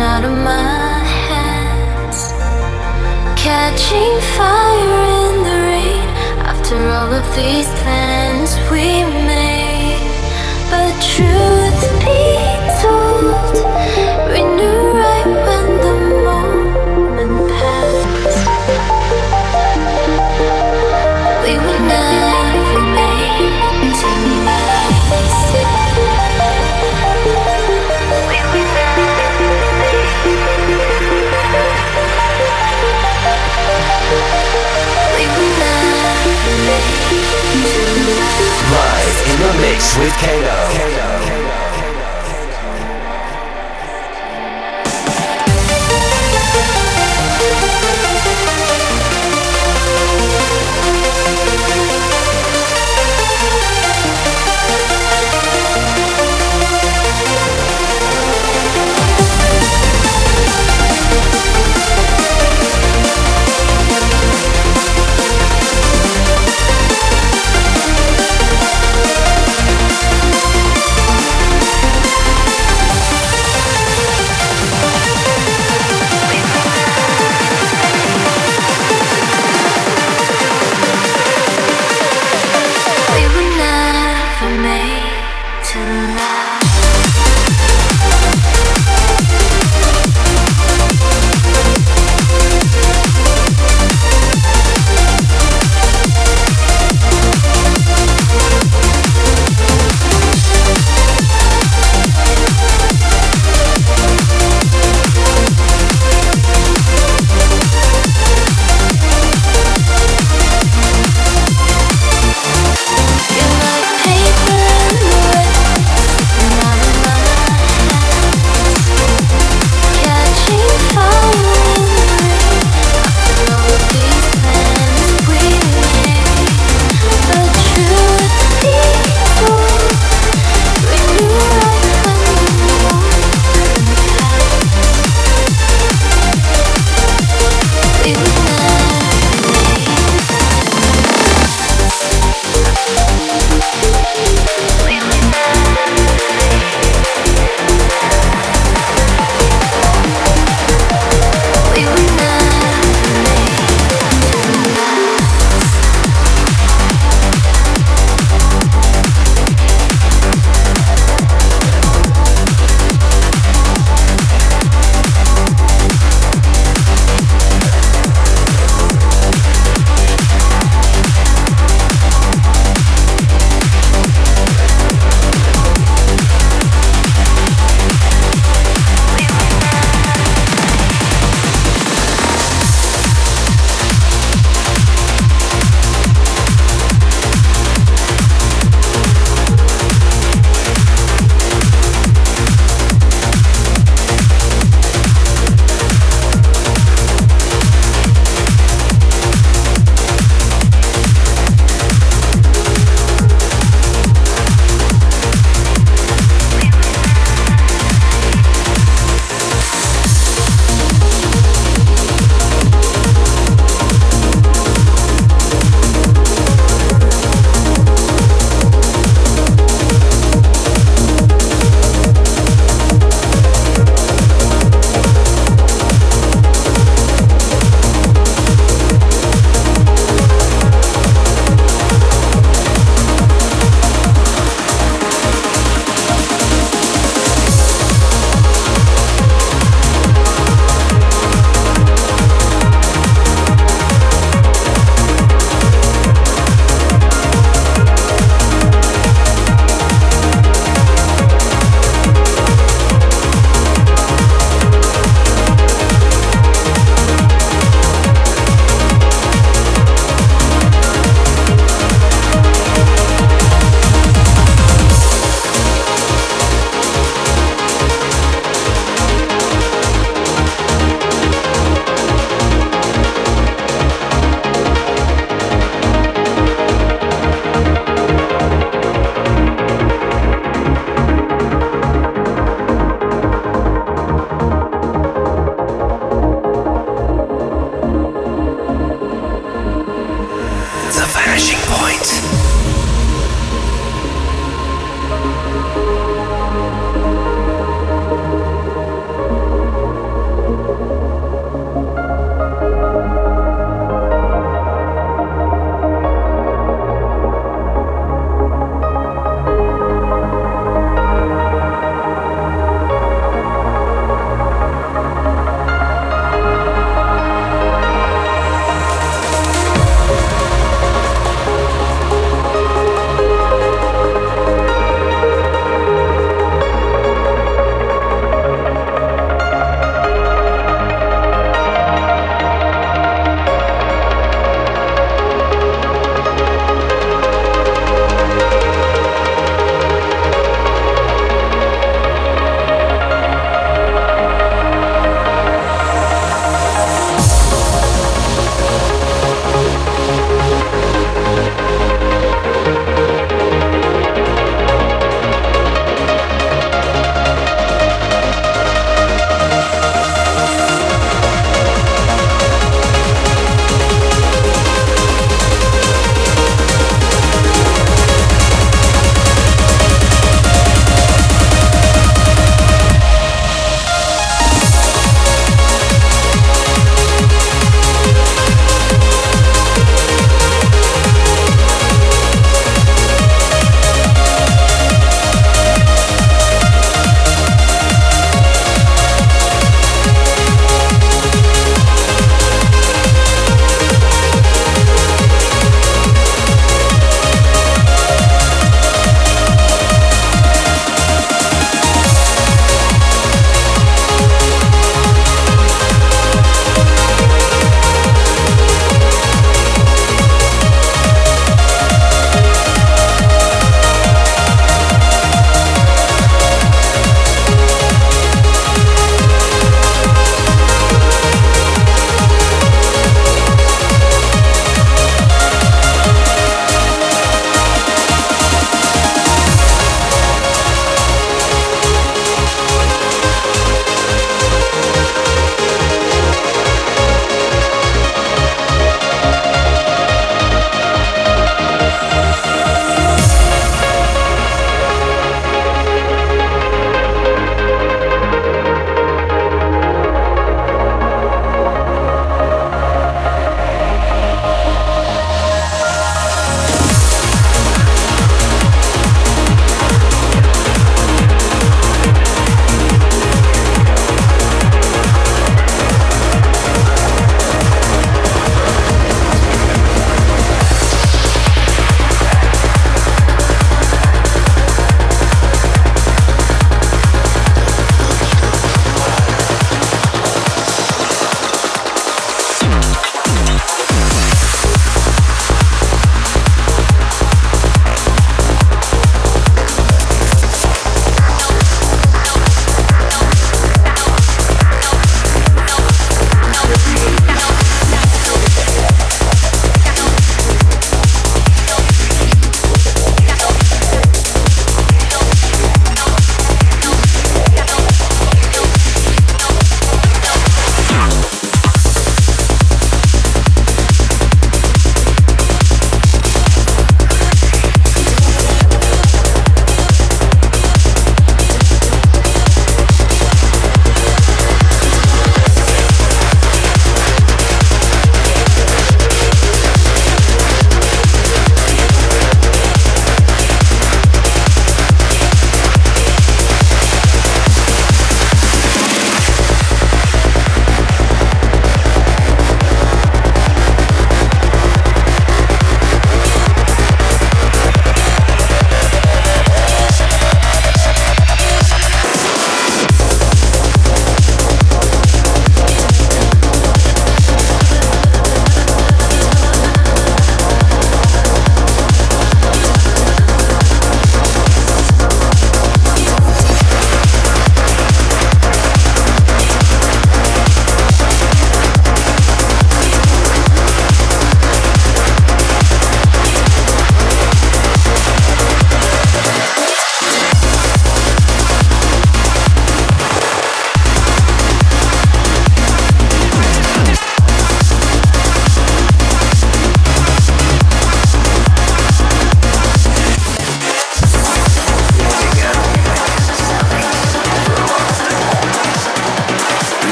Out of my hands. Catching fire in the rain after all of these plans we made. But truth be told, we knew mix with Kano.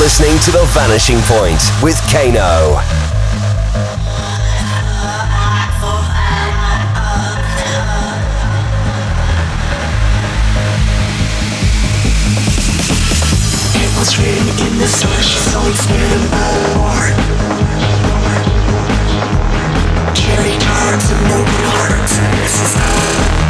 Listening to The Vanishing Point with Kano. was written in the stars, she's always near more. Carry cards and broken hearts, this is